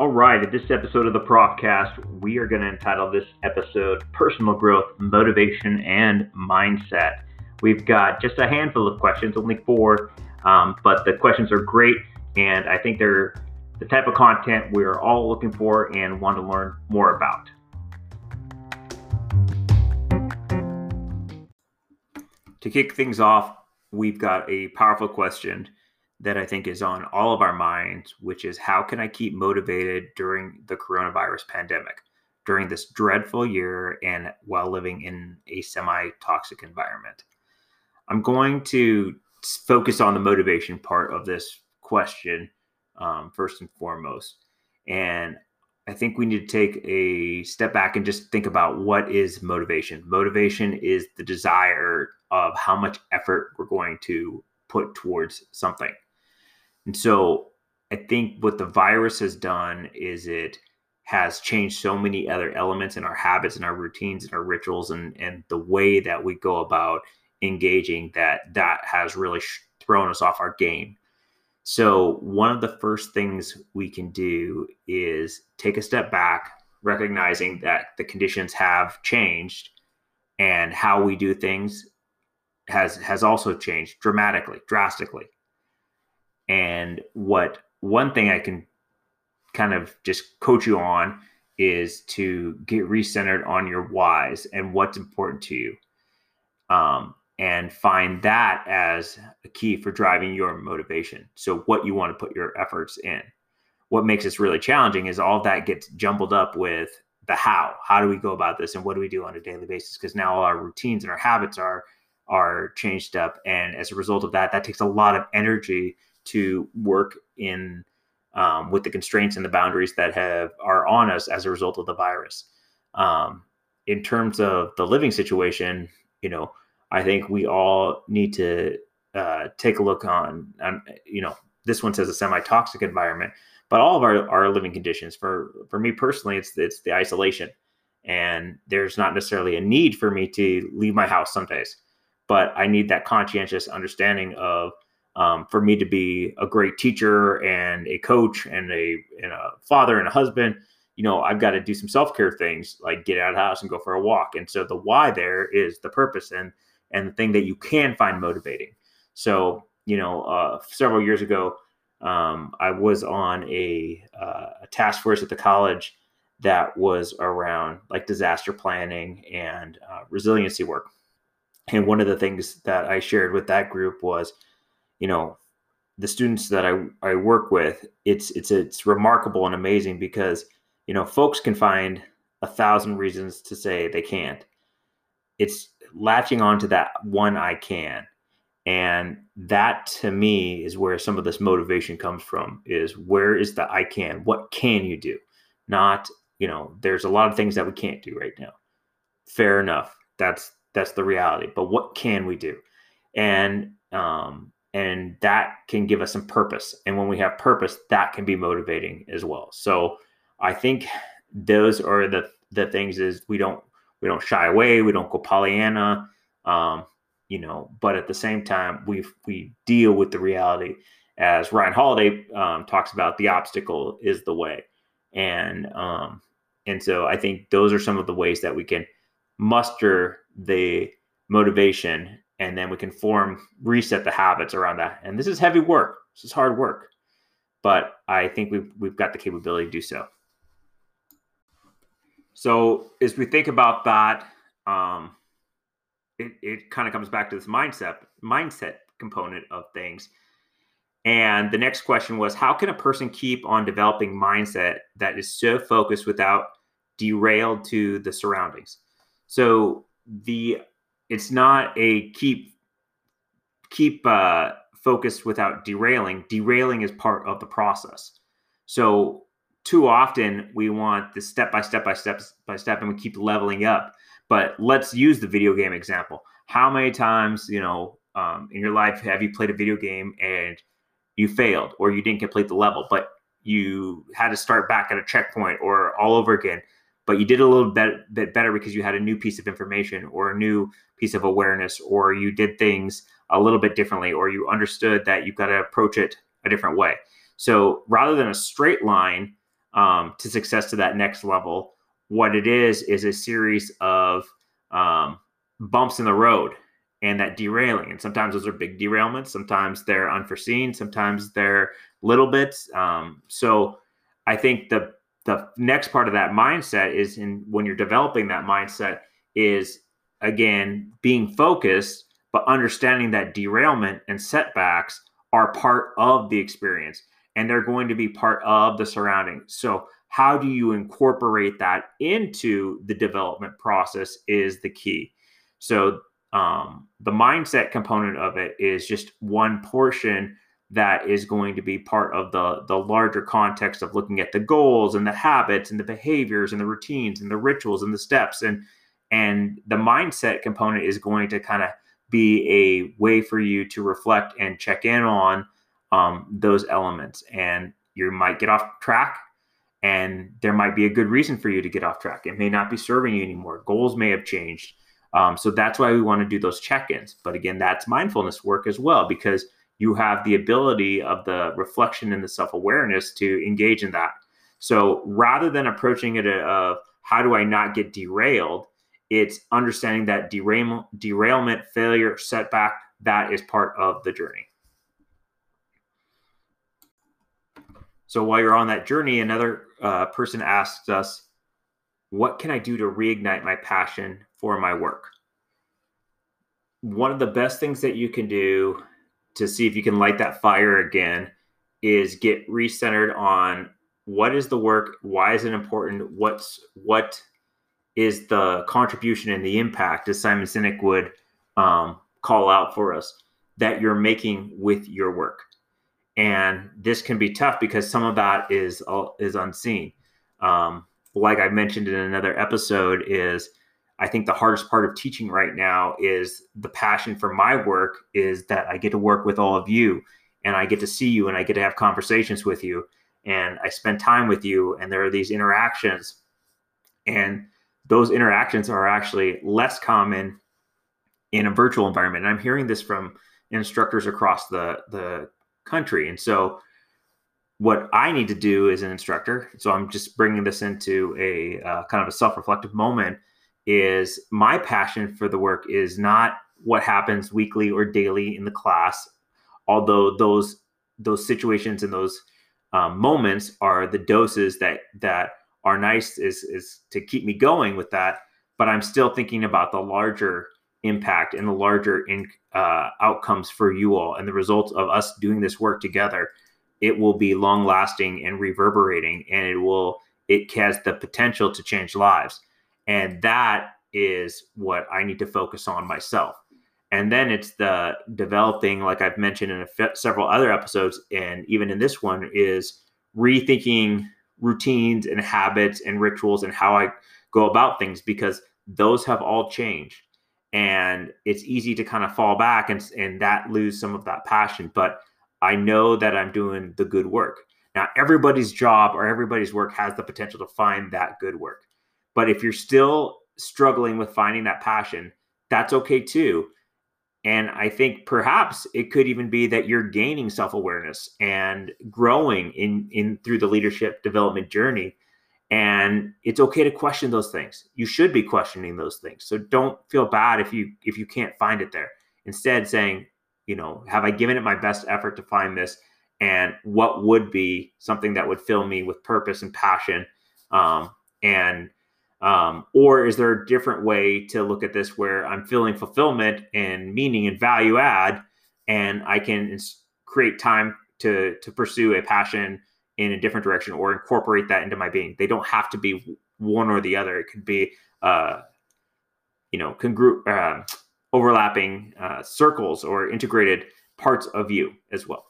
All right, in this episode of the Profcast, we are going to entitle this episode Personal Growth, Motivation, and Mindset. We've got just a handful of questions, only four, um, but the questions are great, and I think they're the type of content we're all looking for and want to learn more about. To kick things off, we've got a powerful question that I think is on all of our minds, which is how can I keep motivated during the coronavirus pandemic, during this dreadful year, and while living in a semi toxic environment? I'm going to focus on the motivation part of this question um, first and foremost. And I think we need to take a step back and just think about what is motivation. Motivation is the desire of how much effort we're going to put towards something. And so I think what the virus has done is it has changed so many other elements in our habits and our routines and our rituals and, and the way that we go about engaging that that has really thrown us off our game. So one of the first things we can do is take a step back, recognizing that the conditions have changed and how we do things has has also changed dramatically, drastically. And what one thing I can kind of just coach you on is to get recentered on your whys and what's important to you. Um, and find that as a key for driving your motivation. So, what you want to put your efforts in. What makes this really challenging is all that gets jumbled up with the how. How do we go about this, and what do we do on a daily basis? Because now all our routines and our habits are are changed up, and as a result of that, that takes a lot of energy to work in um, with the constraints and the boundaries that have are on us as a result of the virus. Um, in terms of the living situation, you know, I think we all need to uh, take a look on, on, you know, this one says a semi-toxic environment, but all of our, our living conditions. For for me personally, it's it's the isolation, and there's not necessarily a need for me to leave my house some days, but I need that conscientious understanding of um, for me to be a great teacher and a coach and a, and a father and a husband, you know, I've got to do some self care things like get out of the house and go for a walk. And so the why there is the purpose and and the thing that you can find motivating. So you know, uh, several years ago, um, I was on a, uh, a task force at the college that was around like disaster planning and uh, resiliency work. And one of the things that I shared with that group was you know the students that I, I work with it's it's it's remarkable and amazing because you know folks can find a thousand reasons to say they can't. It's latching onto that one i can. And that to me is where some of this motivation comes from is where is the i can what can you do? Not you know there's a lot of things that we can't do right now. Fair enough. That's that's the reality. But what can we do? And um and that can give us some purpose. And when we have purpose that can be motivating as well. So i think those are the the things is we don't we don't shy away we don't go pollyanna um, you know but at the same time we we deal with the reality. As ryan holiday um, talks about the obstacle is the way. And um, and so i think those are some of the ways that we can muster the motivation and then we can form reset the habits around that. And this is heavy work. This is hard work. But i think we've, we've got the capability to do so. So as we think about that um, it, it kind of comes back to this mindset mindset component of things. And the next question was how can a person keep on developing mindset that is so focused without derailed to the surroundings? So the it's not a keep keep uh, focused without derailing. Derailing is part of the process. So too often we want the step by step by step by step, and we keep leveling up. But let's use the video game example. How many times, you know, um, in your life have you played a video game and you failed or you didn't complete the level, but you had to start back at a checkpoint or all over again? But you did a little bit, bit better because you had a new piece of information or a new piece of awareness, or you did things a little bit differently, or you understood that you've got to approach it a different way. So rather than a straight line, um, to success to that next level. What it is is a series of um, bumps in the road and that derailing. And sometimes those are big derailments. Sometimes they're unforeseen. Sometimes they're little bits. Um, so I think the the next part of that mindset is in when you're developing that mindset is again being focused, but understanding that derailment and setbacks are part of the experience and they're going to be part of the surrounding So how do you incorporate that into the development process is the key. So um, the mindset component of it is just one portion that is going to be part of the the larger context of looking at the goals and the habits and the behaviors and the routines and the rituals and the steps. And and the mindset component is going to kind of be a way for you to reflect and check in on um, those elements. And you might get off track and there might be a good reason for you to get off track. It may not be serving you anymore. Goals may have changed. Um, so that's why we want to do those check-ins. But again that's mindfulness work as well because you have the ability of the reflection and the self-awareness to engage in that. So rather than approaching it of how do i not get derailed it's understanding that derailment derailment failure setback that is part of the journey. So while you're on that journey another uh, person asked us what can i do to reignite my passion for my work? One of the best things that you can do to see if you can light that fire again is get recentered on what is the work why is it important what's what is the contribution and the impact as simon sinek would um, call out for us that you're making with your work. And this can be tough because some of that is is unseen. Um, like i mentioned in another episode is I think the hardest part of teaching right now is the passion for my work is that I get to work with all of you and I get to see you and I get to have conversations with you and I spend time with you and there are these interactions and those interactions are actually less common in a virtual environment. And I'm hearing this from instructors across the the country. And so what I need to do as an instructor, so I'm just bringing this into a uh, kind of a self-reflective moment is my passion for the work is not what happens weekly or daily in the class although those those situations and those um, moments are the doses that that are nice is is to keep me going with that but i'm still thinking about the larger impact and the larger in, uh, outcomes for you all and the results of us doing this work together. It will be long lasting and reverberating and it will it has the potential to change lives and that is what I need to focus on myself. And then it's the developing, like I've mentioned in several other episodes, and even in this one, is rethinking routines and habits and rituals and how I go about things because those have all changed. And it's easy to kind of fall back and, and that lose some of that passion. But I know that I'm doing the good work. Now, everybody's job or everybody's work has the potential to find that good work. But if you're still struggling with finding that passion, that's okay too. And I think perhaps it could even be that you're gaining self-awareness and growing in in through the leadership development journey. And it's okay to question those things. You should be questioning those things. So don't feel bad if you if you can't find it there. Instead, saying, you know, have I given it my best effort to find this? And what would be something that would fill me with purpose and passion? Um, and um, or is there a different way to look at this where I'm feeling fulfillment and meaning and value add, and I can create time to to pursue a passion in a different direction or incorporate that into my being? They don't have to be one or the other. It could be, uh, you know, congru- uh, overlapping uh, circles or integrated parts of you as well.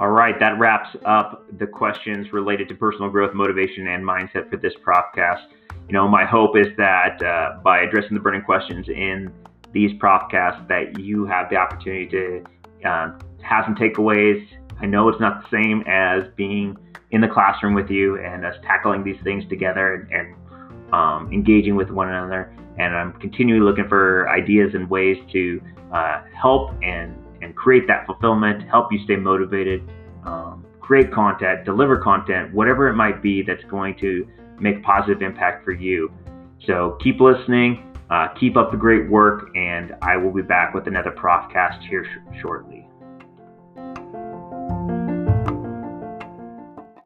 All right, that wraps up the questions related to personal growth, motivation, and mindset for this Profcast. You know, my hope is that uh, by addressing the burning questions in these Profcasts, that you have the opportunity to uh, have some takeaways. I know it's not the same as being in the classroom with you and us tackling these things together and, and um, engaging with one another. And I'm continually looking for ideas and ways to uh, help and, and create that fulfillment, help you stay motivated, um, create content, deliver content, whatever it might be that's going to make positive impact for you. So keep listening, uh, keep up the great work, and I will be back with another Profcast here sh- shortly.